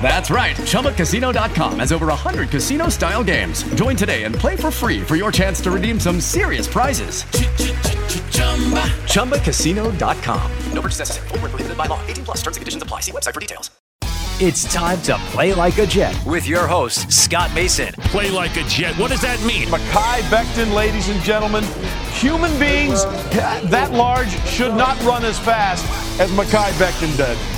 That's right. ChumbaCasino.com has over 100 casino style games. Join today and play for free for your chance to redeem some serious prizes. ChumbaCasino.com. No purchase necessary. Void were prohibited by law. 18 plus. Terms and conditions apply. See website for details. It's time to play like a Jet with your host, Scott Mason. Play like a jet. What does that mean? Mekhi Becton, ladies and gentlemen. Human beings that large should not run as fast as Mekhi Becton did.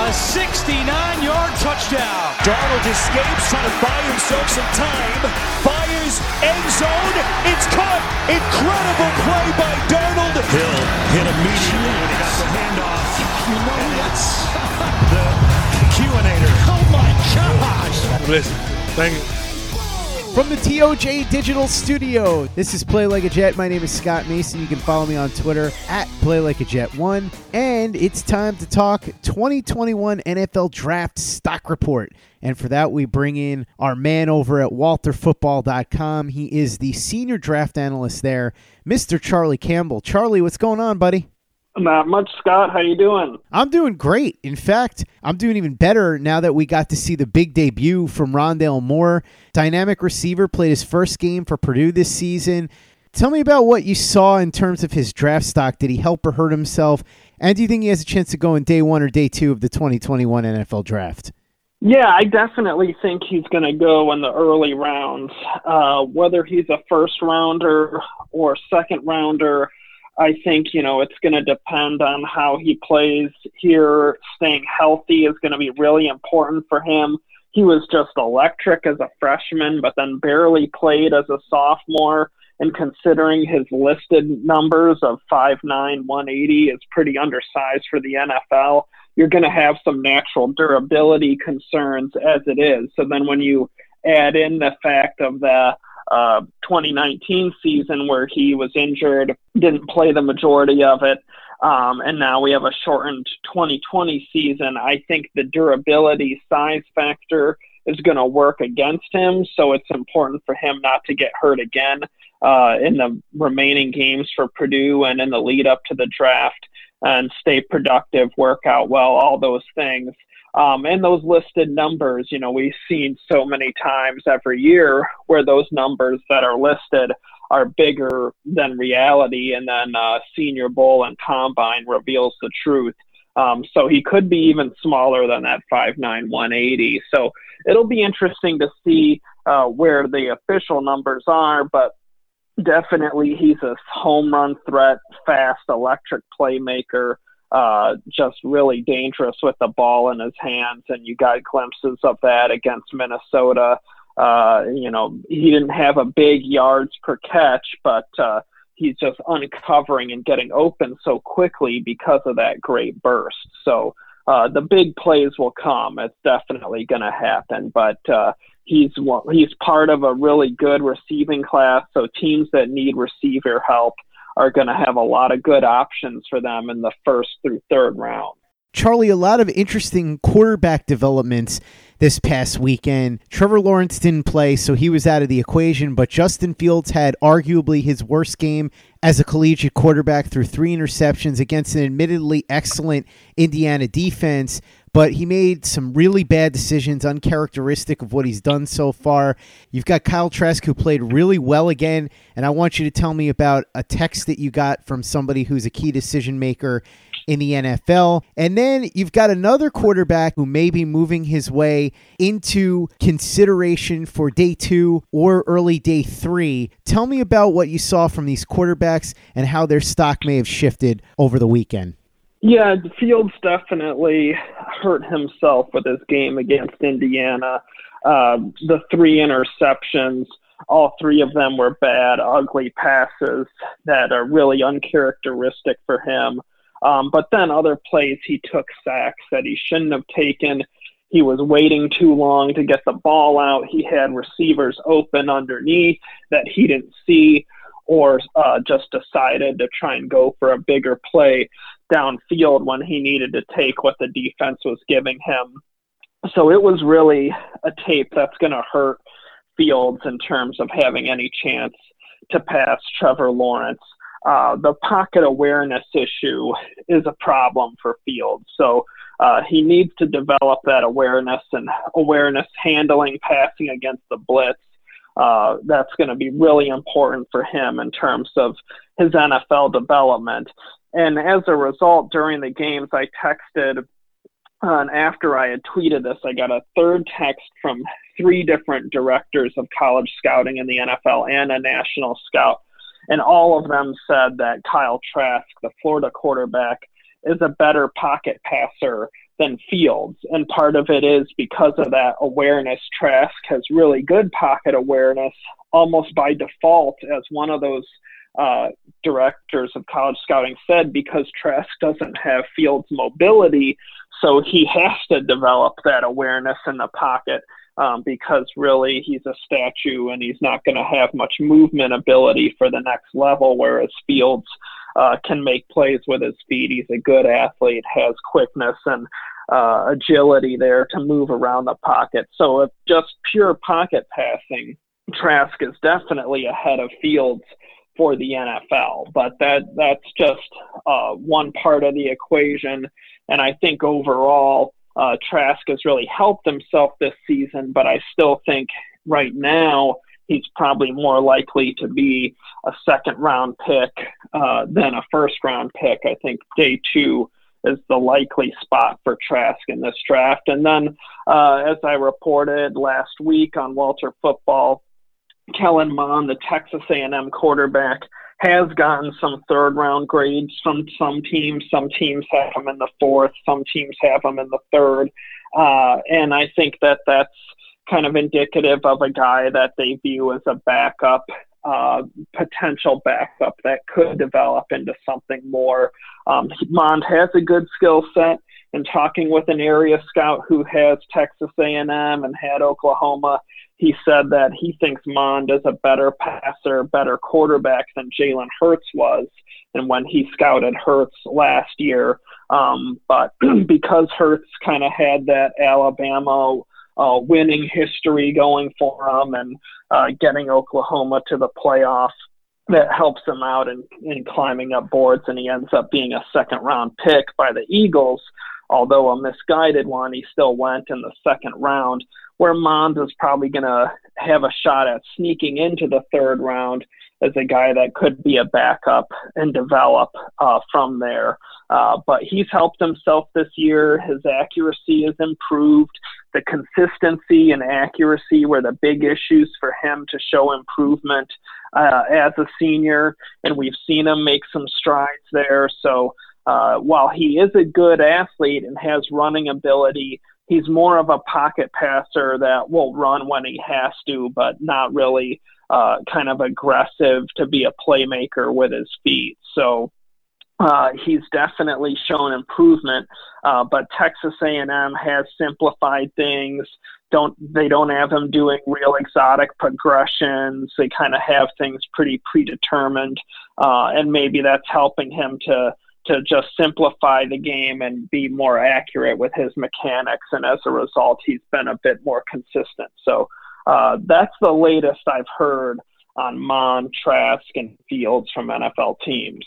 A 69-yard touchdown. Darnold escapes, trying to buy himself some time. Fires end zone. It's caught. Incredible play by Darnold. Hill hit immediately when he got the handoff. You know that's the Q-inator. Oh my gosh! Listen, thank you. From the TOJ Digital Studio, this is Play Like a Jet. My name is Scott Mason. You can follow me on Twitter at Play Like a Jet One, and it's time to talk 2021 NFL Draft Stock Report. And for that, we bring in our man over at WalterFootball.com. He is the senior draft analyst there, Mr. Charlie Campbell. Charlie, what's going on, buddy? Not much, Scott. How you doing? I'm doing great. In fact, I'm doing even better now that we got to see the big debut from Rondale Moore. Dynamic receiver played his first game for Purdue this season. Tell me about what you saw in terms of his draft stock. Did he help or hurt himself? And do you think he has a chance to go in day one or day two of the 2021 NFL draft? Yeah, I definitely think he's going to go in the early rounds. Uh, whether he's a first rounder or second rounder, I think, you know, it's going to depend on how he plays here. Staying healthy is going to be really important for him. He was just electric as a freshman, but then barely played as a sophomore. And considering his listed numbers of 5'9, 180 is pretty undersized for the NFL, you're going to have some natural durability concerns as it is. So then when you add in the fact of the uh, 2019 season where he was injured, didn't play the majority of it. Um, and now we have a shortened 2020 season. I think the durability size factor is going to work against him. So it's important for him not to get hurt again uh, in the remaining games for Purdue and in the lead up to the draft and stay productive, work out well, all those things. Um, and those listed numbers, you know, we've seen so many times every year where those numbers that are listed are bigger than reality, and then uh, Senior Bowl and Combine reveals the truth. Um, so he could be even smaller than that 5'9", 180. So it'll be interesting to see uh, where the official numbers are, but definitely he's a home run threat, fast, electric playmaker uh, just really dangerous with the ball in his hands, and you got glimpses of that against Minnesota. Uh, you know, he didn't have a big yards per catch, but uh, he's just uncovering and getting open so quickly because of that great burst. So uh, the big plays will come. It's definitely going to happen, but uh, he's he's part of a really good receiving class. So teams that need receiver help are going to have a lot of good options for them in the first through third round. Charlie, a lot of interesting quarterback developments this past weekend. Trevor Lawrence didn't play, so he was out of the equation, but Justin Fields had arguably his worst game as a collegiate quarterback through three interceptions against an admittedly excellent Indiana defense. But he made some really bad decisions, uncharacteristic of what he's done so far. You've got Kyle Trask, who played really well again, and I want you to tell me about a text that you got from somebody who's a key decision maker in the NFL. And then you've got another quarterback who may be moving his way into consideration for day two or early day three. Tell me about what you saw from these quarterbacks and how their stock may have shifted over the weekend. Yeah, Fields definitely hurt himself with his game against Indiana. Uh, the three interceptions, all three of them were bad, ugly passes that are really uncharacteristic for him. Um, but then other plays, he took sacks that he shouldn't have taken. He was waiting too long to get the ball out. He had receivers open underneath that he didn't see, or uh, just decided to try and go for a bigger play downfield when he needed to take what the defense was giving him. So it was really a tape that's going to hurt Fields in terms of having any chance to pass Trevor Lawrence uh, the pocket awareness issue is a problem for Fields. So uh, he needs to develop that awareness and awareness handling passing against the blitz. Uh, that's going to be really important for him in terms of his NFL development. And as a result, during the games, I texted, uh, and after I had tweeted this, I got a third text from three different directors of college scouting in the NFL and a national scout and all of them said that Kyle Trask, the Florida quarterback, is a better pocket passer than Fields. And part of it is because of that awareness. Trask has really good pocket awareness almost by default as one of those uh, directors of college scouting said because Trask doesn't have Fields mobility, so he has to develop that awareness in the pocket um, because really he's a statue and he's not going to have much movement ability for the next level, whereas Fields uh, can make plays with his feet. He's a good athlete, has quickness and uh, agility there to move around the pocket. So if just pure pocket passing, Trask is definitely ahead of Fields for the NFL. But that that's just uh, one part of the equation. And I think overall, uh, Trask has really helped himself this season, but I still think right now he's probably more likely to be a second round pick uh, than a first round pick. I think day two is the likely spot for Trask in this draft. And then, uh, as I reported last week on Walter Football, Kellen Mond, the Texas A&M quarterback, has gotten some third round grades from some teams. Some teams have him in the fourth, some teams have him in the third. Uh, and I think that that's kind of indicative of a guy that they view as a backup, uh, potential backup that could develop into something more. Um, Mond has a good skill set. And talking with an area scout who has Texas A&M and had Oklahoma, he said that he thinks Mond is a better passer, better quarterback than Jalen Hurts was, and when he scouted Hurts last year. Um, but because Hurts kind of had that Alabama uh, winning history going for him and uh, getting Oklahoma to the playoff, that helps him out in, in climbing up boards, and he ends up being a second round pick by the Eagles. Although a misguided one, he still went in the second round where Mond is probably going to have a shot at sneaking into the third round as a guy that could be a backup and develop uh, from there. Uh, but he's helped himself this year. His accuracy has improved. The consistency and accuracy were the big issues for him to show improvement uh, as a senior, and we've seen him make some strides there. So uh, while he is a good athlete and has running ability, he's more of a pocket passer that will run when he has to, but not really uh, kind of aggressive to be a playmaker with his feet. So uh, he's definitely shown improvement, uh, but Texas A&M has simplified things. don't they don't have him doing real exotic progressions. They kind of have things pretty predetermined, uh, and maybe that's helping him to to just simplify the game and be more accurate with his mechanics. And as a result, he's been a bit more consistent. So uh, that's the latest I've heard on Mond, Trask, and Fields from NFL teams.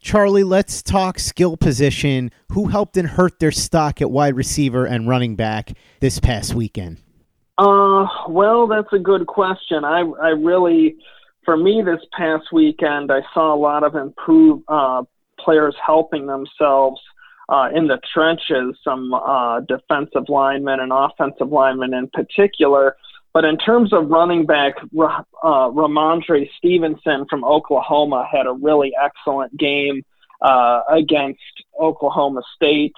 Charlie, let's talk skill position. Who helped and hurt their stock at wide receiver and running back this past weekend? Uh, well, that's a good question. I, I really, for me, this past weekend, I saw a lot of improved uh, players helping themselves uh, in the trenches. Some uh, defensive linemen and offensive linemen in particular. But in terms of running back, uh, Rhamondre Stevenson from Oklahoma had a really excellent game uh, against Oklahoma State.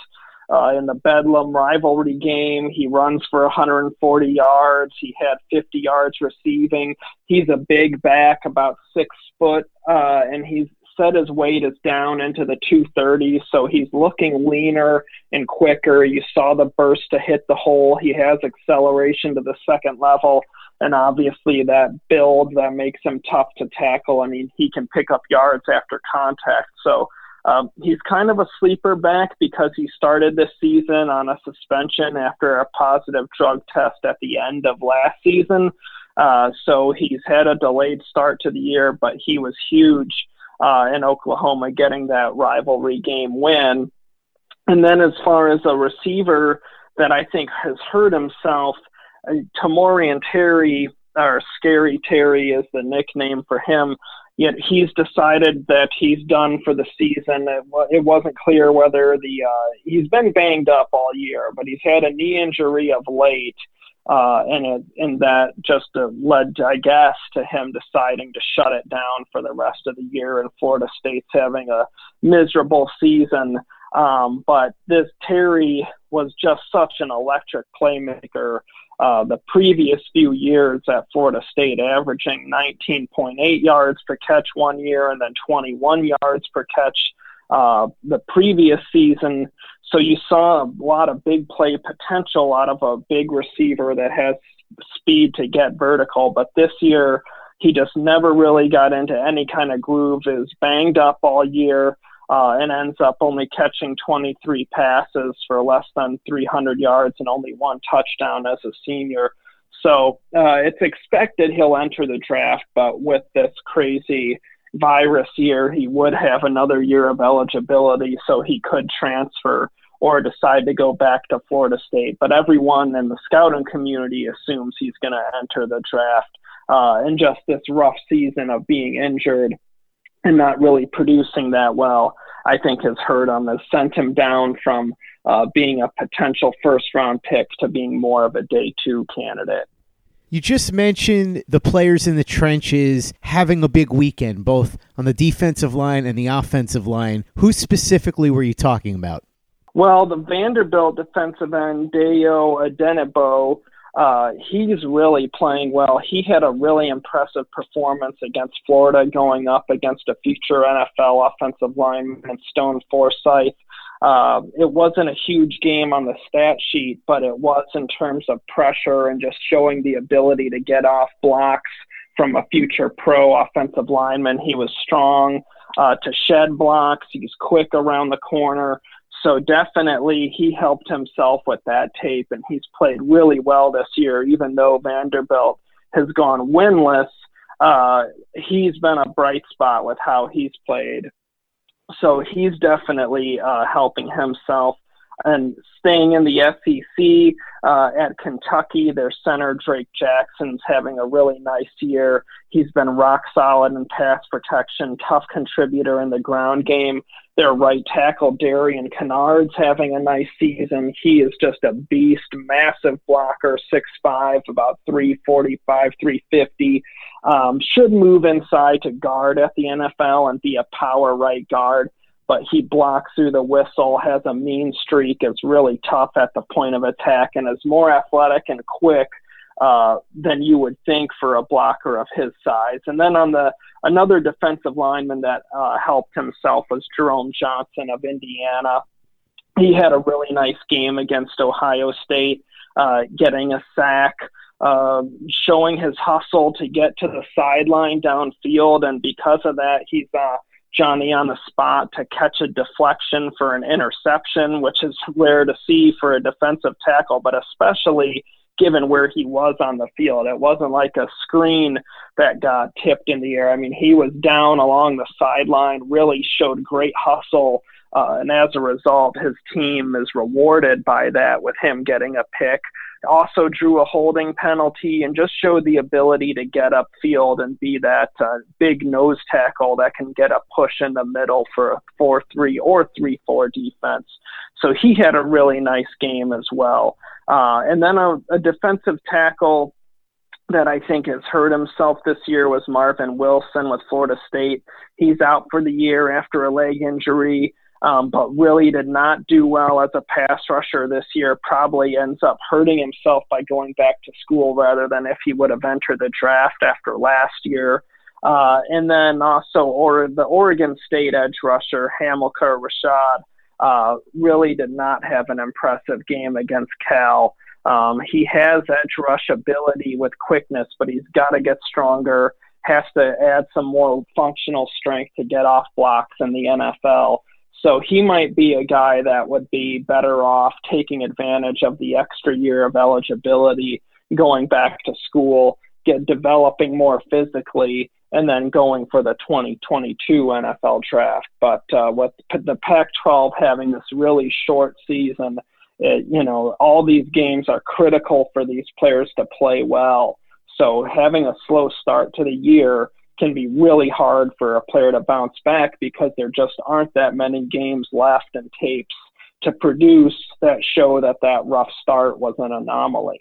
Uh, in the Bedlam rivalry game. He runs for 140 yards. He had 50 yards receiving. He's a big back, about six foot, uh, and he's said his weight is down into the 230s, so he's looking leaner and quicker. You saw the burst to hit the hole. He has acceleration to the second level, and obviously that build that makes him tough to tackle. I mean, he can pick up yards after contact. So um, he's kind of a sleeper back because he started this season on a suspension after a positive drug test at the end of last season. Uh, so he's had a delayed start to the year, but he was huge uh, in Oklahoma getting that rivalry game win. And then as far as a receiver that I think has hurt himself, uh, Tamorrion Terry, or Scary Terry is the nickname for him. Yet he's decided that he's done for the season. It, it wasn't clear whether the uh, he's been banged up all year, but he's had a knee injury of late uh, and it, and that just uh, led, I guess, to him deciding to shut it down for the rest of the year. And Florida State's having a miserable season. Um, but this Terry was just such an electric playmaker. Uh, the previous few years at Florida State, averaging 19.8 yards per catch one year and then 21 yards per catch uh, the previous season. So you saw a lot of big play potential out of a big receiver that has speed to get vertical. But this year, he just never really got into any kind of groove, is banged up all year, uh, and ends up only catching 23 passes for less than 300 yards and only one touchdown as a senior. So uh, it's expected he'll enter the draft, but with this crazy virus year, he would have another year of eligibility, so he could transfer or decide to go back to Florida State. But everyone in the scouting community assumes he's going to enter the draft. Uh, and just this rough season of being injured and not really producing that well, I think has hurt him, has sent him down from uh, being a potential first round pick to being more of a day two candidate. You just mentioned the players in the trenches having a big weekend, both on the defensive line and the offensive line. Who specifically were you talking about? Well, the Vanderbilt defensive end, Dayo Odeyingbo, uh, he's really playing well. He had a really impressive performance against Florida going up against a future NFL offensive lineman, Stone Forsythe. Uh, it wasn't a huge game on the stat sheet, but it was in terms of pressure and just showing the ability to get off blocks from a future pro offensive lineman. He was strong uh, to shed blocks. He's quick around the corner. So definitely he helped himself with that tape, and he's played really well this year, even though Vanderbilt has gone winless. Uh, he's been a bright spot with how he's played so he's definitely uh, helping himself and staying in the SEC uh, at Kentucky. Their center Drake Jackson's having a really nice year. He's been rock solid in pass protection, tough contributor in the ground game. Their right tackle Darian Kinnard's having a nice season. He is just a beast, massive blocker, six five, about three forty five, three fifty. Um, should move inside to guard at the NFL and be a power right guard but he blocks through the whistle, has a mean streak, is really tough at the point of attack, and is more athletic and quick uh, than you would think for a blocker of his size. And then on the another defensive lineman that uh, helped himself was Jerome Johnson of Indiana. He had a really nice game against Ohio State. uh, getting a sack, uh, showing his hustle to get to the sideline downfield, and because of that, he's uh, Johnny on the spot to catch a deflection for an interception, which is rare to see for a defensive tackle, but especially given where he was on the field. It wasn't like a screen that got tipped in the air. I mean, he was down along the sideline, really showed great hustle. Uh, and as a result, his team is rewarded by that with him getting a pick also drew a holding penalty and just showed the ability to get upfield and be that uh, big nose tackle that can get a push in the middle for a 4 3 or 3 4 defense. So he had a really nice game as well. Uh, and then a, a defensive tackle that I think has hurt himself this year was Marvin Wilson with Florida State. He's out for the year after a leg injury um, but really did not do well as a pass rusher this year. Probably ends up hurting himself by going back to school rather than if he would have entered the draft after last year. Uh, and then also, or the Oregon State edge rusher Hamilcar Rashed uh, really did not have an impressive game against Cal. Um, he has edge rush ability with quickness, but he's got to get stronger. Has to add some more functional strength to get off blocks in the NFL. So he might be a guy that would be better off taking advantage of the extra year of eligibility, going back to school, get developing more physically, and then going for the 2022 NFL draft. But uh, with the Pac-12 having this really short season, it, you know, all these games are critical for these players to play well. So having a slow start to the year can be really hard for a player to bounce back because there just aren't that many games left and tapes to produce that show that that rough start was an anomaly.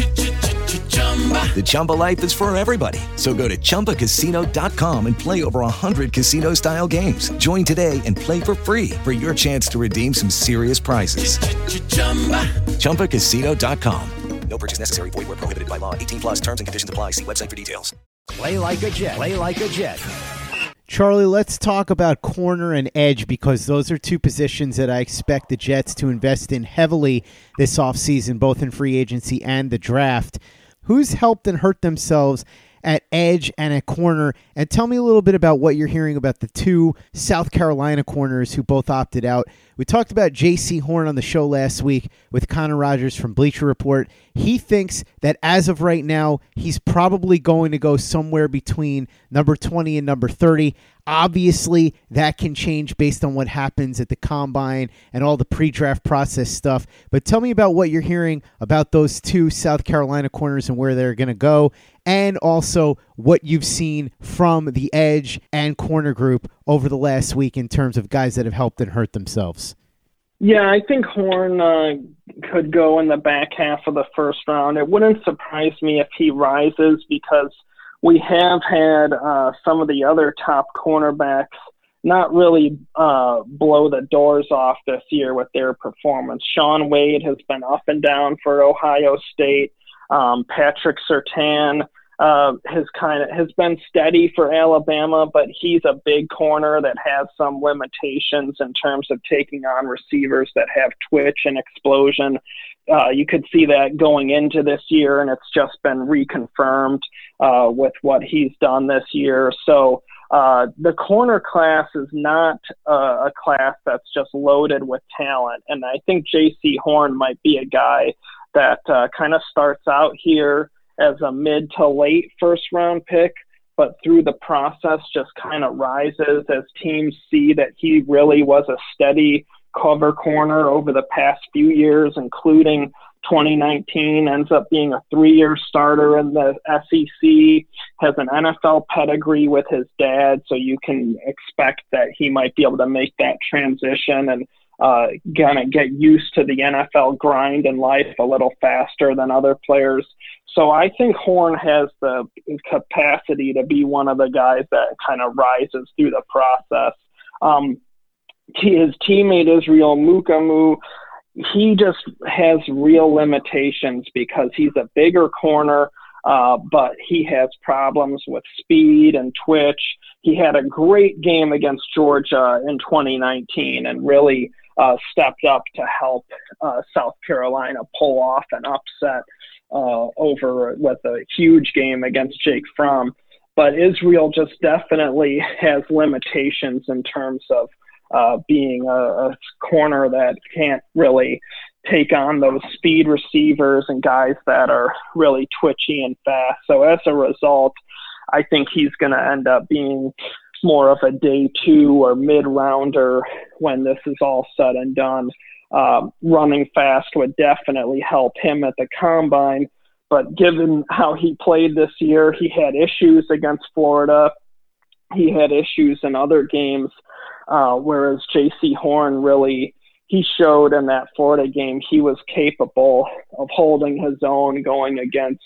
Chumba. The Chumba life is for everybody. So go to ChumbaCasino.com and play over 100 casino style games. Join today and play for free for your chance to redeem some serious prizes. Ch-ch-chumba. ChumbaCasino.com. No purchase necessary. Void where prohibited by law. 18 plus terms and conditions apply. See website for details. Play like a Jet. Play like a Jet. Charlie, let's talk about corner and edge because those are two positions that I expect the Jets to invest in heavily this offseason, both in free agency and the draft who's helped and hurt themselves at edge and at corner. And tell me a little bit about what you're hearing about the two South Carolina corners who both opted out. We talked about Jaycee Horn on the show last week with Connor Rogers from Bleacher Report. He thinks that as of right now, he's probably going to go somewhere between number 20 and number 30. Obviously, that can change based on what happens at the combine and all the pre draft process stuff. But tell me about what you're hearing about those two South Carolina corners and where they're going to go, and also what you've seen from the edge and corner group over the last week in terms of guys that have helped and hurt themselves. Yeah, I think Horn uh, could go in the back half of the first round. It wouldn't surprise me if he rises because we have had uh, some of the other top cornerbacks not really uh, blow the doors off this year with their performance. Shaun Wade has been up and down for Ohio State. Um, Patrick Surtain uh, has kind of has been steady for Alabama, but he's a big corner that has some limitations in terms of taking on receivers that have twitch and explosion. Uh, you could see that going into this year, and it's just been reconfirmed uh, with what he's done this year. So uh, the corner class is not uh, a class that's just loaded with talent, and I think Jaycee Horn might be a guy that uh, kind of starts out here as a mid to late first round pick, but through the process just kind of rises as teams see that he really was a steady cover corner over the past few years, including 2019 ends up being a three-year starter in the SEC, has an NFL pedigree with his dad, so you can expect that he might be able to make that transition and uh, gonna get used to the NFL grind and life a little faster than other players. So I think Horn has the capacity to be one of the guys that kind of rises through the process. Um, his teammate Israel Mukuamu he just has real limitations because he's a bigger corner, uh, but he has problems with speed and twitch. He had a great game against Georgia in 2019 and really uh, stepped up to help uh, South Carolina pull off an upset uh, over with a huge game against Jake Fromm. But Israel just definitely has limitations in terms of uh, being a, a corner that can't really take on those speed receivers and guys that are really twitchy and fast. So as a result, I think he's going to end up being more of a day two or mid rounder when this is all said and done. Um, running fast would definitely help him at the combine. But given how he played this year, he had issues against Florida. He had issues in other games. Uh, whereas Jaycee Horn really he showed in that Florida game he was capable of holding his own going against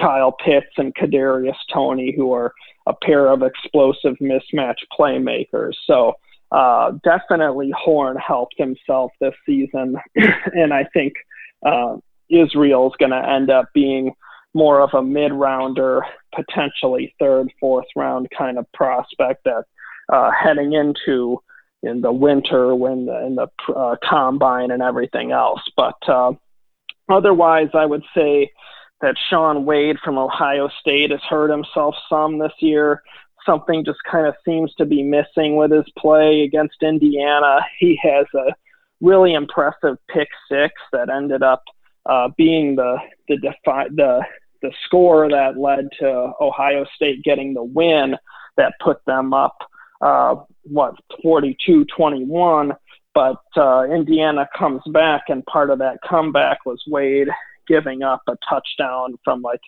Kyle Pitts and Kadarius Toney, who are a pair of explosive mismatch playmakers. So uh, definitely Horn helped himself this season, and I think uh, Israel's going to end up being more of a mid-rounder, potentially third, fourth round kind of prospect that uh, heading into in the winter when the, in the uh, combine and everything else. But uh, otherwise, I would say that Shaun Wade from Ohio State has hurt himself some this year. Something just kind of seems to be missing with his play against Indiana. He has a really impressive pick six that ended up uh, being the the defi- the the score that led to Ohio State getting the win that put them up uh, what 42 21 but uh, Indiana comes back, and part of that comeback was Wade giving up a touchdown from like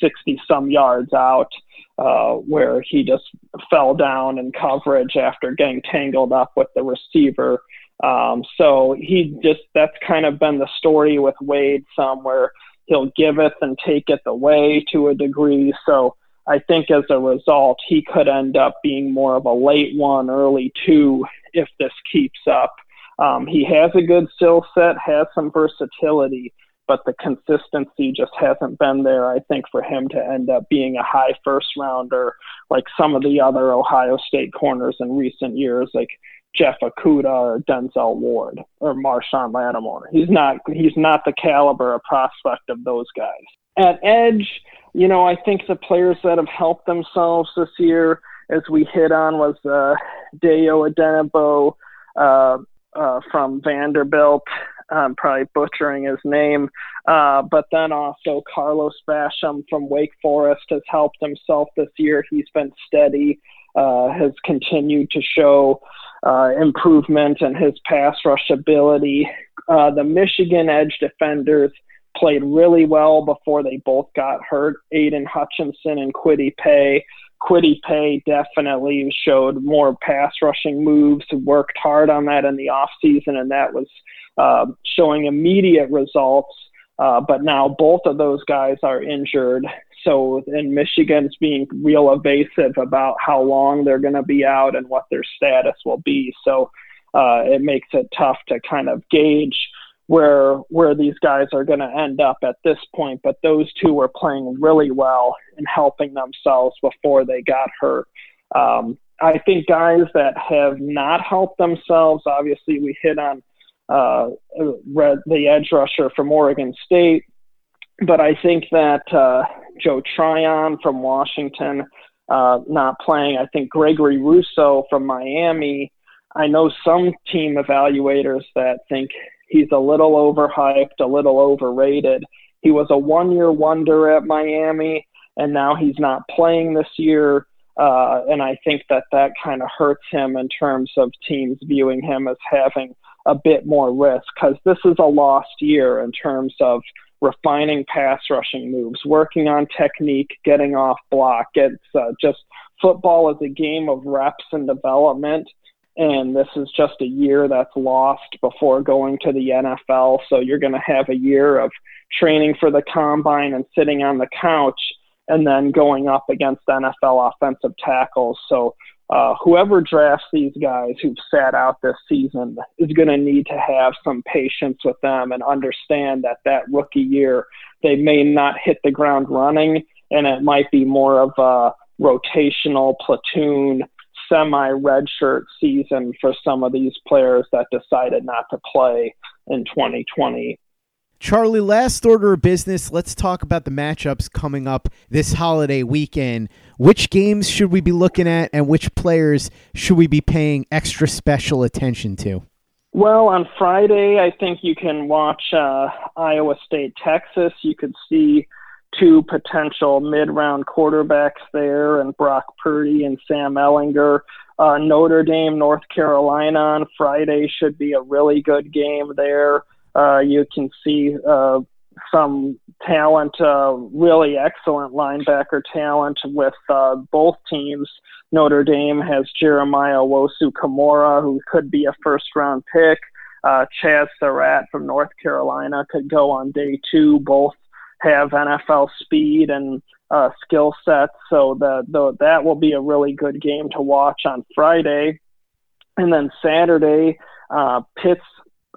60 some yards out, uh, where he just fell down in coverage after getting tangled up with the receiver. Um, so he just that's kind of been the story with Wade, some where he'll give it and take it away to a degree. So I think as a result, he could end up being more of a late one, early two if this keeps up. Um, he has a good skill set, has some versatility, but the consistency just hasn't been there, I think, for him to end up being a high first rounder like some of the other Ohio State corners in recent years, like Jeff Okudah or Denzel Ward or Marshon Lattimore. He's not he's not the caliber of prospect of those guys. At edge, you know, I think the players that have helped themselves this year, as we hit on, was uh, Dayo Odeyingbo uh, uh, from Vanderbilt. I'm probably butchering his name, uh, but then also Carlos Basham from Wake Forest has helped himself this year. He's been steady, uh, has continued to show uh, improvement in his pass rush ability. Uh, the Michigan edge defenders played really well before they both got hurt. Aidan Hutchinson and Kwity Paye. Kwity Paye definitely showed more pass rushing moves, worked hard on that in the offseason, and that was uh, showing immediate results. Uh, but now both of those guys are injured. So, and Michigan's being real evasive about how long they're going to be out and what their status will be. So, uh, it makes it tough to kind of gauge where where these guys are going to end up at this point. But those two were playing really well and helping themselves before they got hurt. Um, I think guys that have not helped themselves. Obviously, we hit on uh, the edge rusher from Oregon State, but I think that uh, Joe Tryon from Washington uh, not playing. I think Gregory Rousseau from Miami. I know some team evaluators that think He's a little overhyped, a little overrated. He was a one year wonder at Miami, and now he's not playing this year. Uh, and I think that that kind of hurts him in terms of teams viewing him as having a bit more risk because this is a lost year in terms of refining pass rushing moves, working on technique, getting off block. It's uh, just football is a game of reps and development and this is just a year that's lost before going to the NFL. So you're going to have a year of training for the combine and sitting on the couch and then going up against NFL offensive tackles. So uh, whoever drafts these guys who've sat out this season is going to need to have some patience with them and understand that that rookie year they may not hit the ground running and it might be more of a rotational platoon semi redshirt season for some of these players that decided not to play in 2020. Charlie, last order of business. Let's talk about the matchups coming up this holiday weekend. Which games should we be looking at, and which players should we be paying extra special attention to? Well, on Friday, I think you can watch uh, Iowa State, Texas. You could see two potential mid-round quarterbacks there, and Brock Purdy and Sam Ehlinger. Uh, Notre Dame, North Carolina on Friday should be a really good game there. Uh, you can see uh, some talent, uh, really excellent linebacker talent with uh, both teams. Notre Dame has Jeremiah Owusu-Koramoah, who could be a first round pick. Uh, Chazz Surratt from North Carolina could go on day two. Both have NFL speed and uh, skill sets. So the, the that will be a really good game to watch on Friday, and then Saturday, uh, Pitt's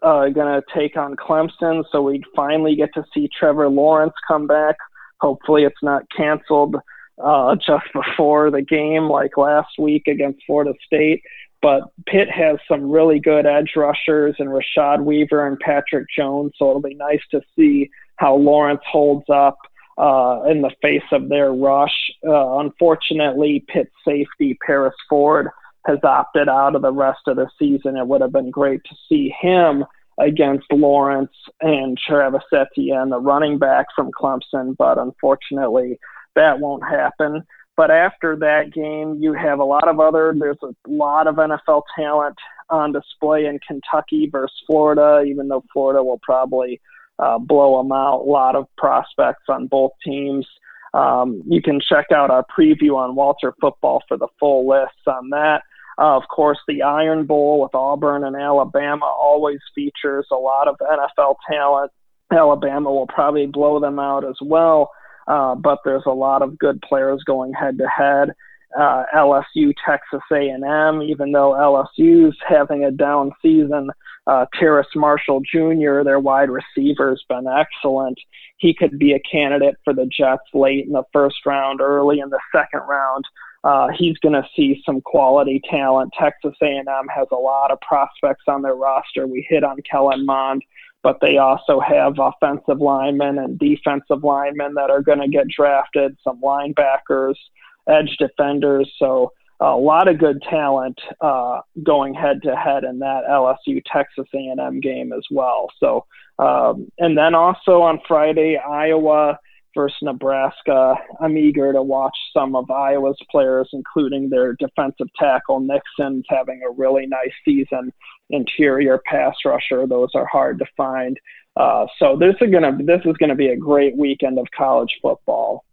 uh, going to take on Clemson. So we finally get to see Trevor Lawrence come back. Hopefully, it's not canceled uh, just before the game like last week against Florida State. But Pitt has some really good edge rushers and Rashad Weaver and Patrick Jones. So it'll be nice to see how Lawrence holds up uh, in the face of their rush. Uh, unfortunately, Pitt safety Paris Ford has opted out of the rest of the season. It would have been great to see him against Lawrence and Travis Etienne, the running back from Clemson, but unfortunately, that won't happen. But after that game, you have a lot of other, there's a lot of NFL talent on display in Kentucky versus Florida, even though Florida will probably uh, blow them out. A lot of prospects on both teams. Um, you can check out our preview on Walter Football for the full list on that. Uh, of course, the Iron Bowl with Auburn and Alabama always features a lot of NFL talent. Alabama will probably blow them out as well, uh, but there's a lot of good players going head to head. Uh, LSU, Texas A&M, even though LSU's having a down season, uh, Terrace Marshall Jr., their wide receiver, has been excellent. He could be a candidate for the Jets late in the first round, early in the second round. Uh, he's going to see some quality talent. Texas A&M has a lot of prospects on their roster. We hit on Kellen Mond, but they also have offensive linemen and defensive linemen that are going to get drafted. Some linebackers, edge defenders. So a lot of good talent uh, going head to head in that LSU Texas A&M game as well. So, um, and then also on Friday, Iowa versus Nebraska. I'm eager to watch some of Iowa's players, including their defensive tackle Nixon's having a really nice season. Interior pass rusher; those are hard to find. Uh, so this is gonna this is gonna be a great weekend of college football.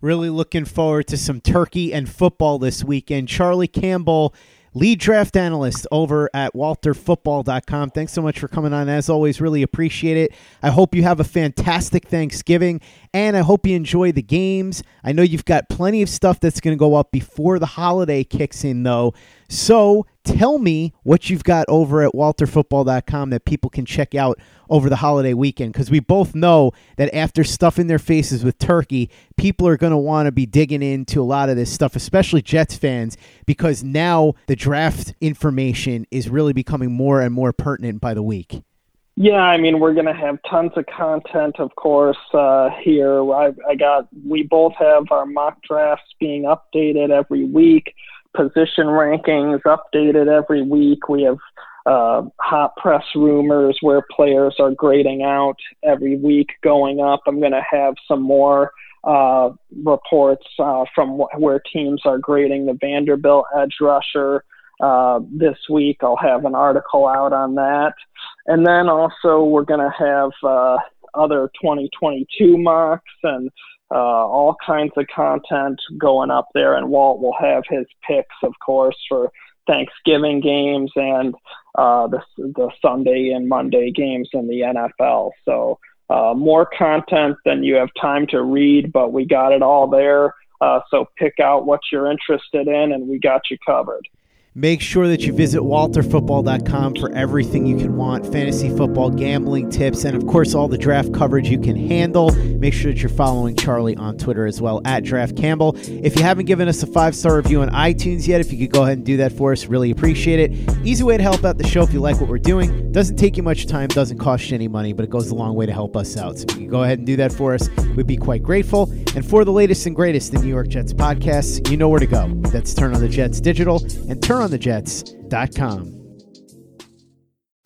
Really looking forward to some turkey and football this weekend. Charlie Campbell, lead draft analyst over at walterfootball.com. Thanks so much for coming on. As always, really appreciate it. I hope you have a fantastic Thanksgiving and I hope you enjoy the games. I know you've got plenty of stuff that's going to go up before the holiday kicks in, though. So tell me what you've got over at walterfootball.com that people can check out over the holiday weekend because we both know that after stuffing their faces with turkey, people are going to want to be digging into a lot of this stuff, especially Jets fans, because now the draft information is really becoming more and more pertinent by the week. Yeah, I mean, we're going to have tons of content, of course, uh, here. I, I got, we both have our mock drafts being updated every week, position rankings updated every week. We have uh, hot press rumors where players are grading out every week going up. I'm going to have some more uh, reports uh, from wh- where teams are grading the Vanderbilt edge rusher. Uh, this week, I'll have an article out on that. And then also, we're going to have uh, other 2022 mocks and uh, all kinds of content going up there. And Walt will have his picks, of course, for Thanksgiving games and uh, the, the Sunday and Monday games in the NFL. So, uh, more content than you have time to read, but we got it all there. Uh, so, pick out what you're interested in, and we got you covered. Make sure that you visit walterfootball.com for everything you can want fantasy football, gambling tips, and of course, all the draft coverage you can handle. Make sure that you're following Charlie on Twitter as well, at Draft Campbell. If you haven't given us a five star review on iTunes yet, if you could go ahead and do that for us, really appreciate it. Easy way to help out the show if you like what we're doing. Doesn't take you much time, doesn't cost you any money, but it goes a long way to help us out. So if you go ahead and do that for us, we'd be quite grateful. And for the latest and greatest in New York Jets podcasts, you know where to go. That's Turn on the Jets Digital and turnonthejets.com.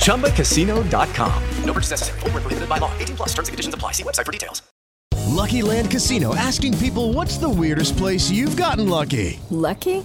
ChumbaCasino.com. No purchase necessary. Void were prohibited by law. 18 plus. Terms and conditions apply. See website for details. Lucky Land Casino asking people what's the weirdest place you've gotten lucky? Lucky?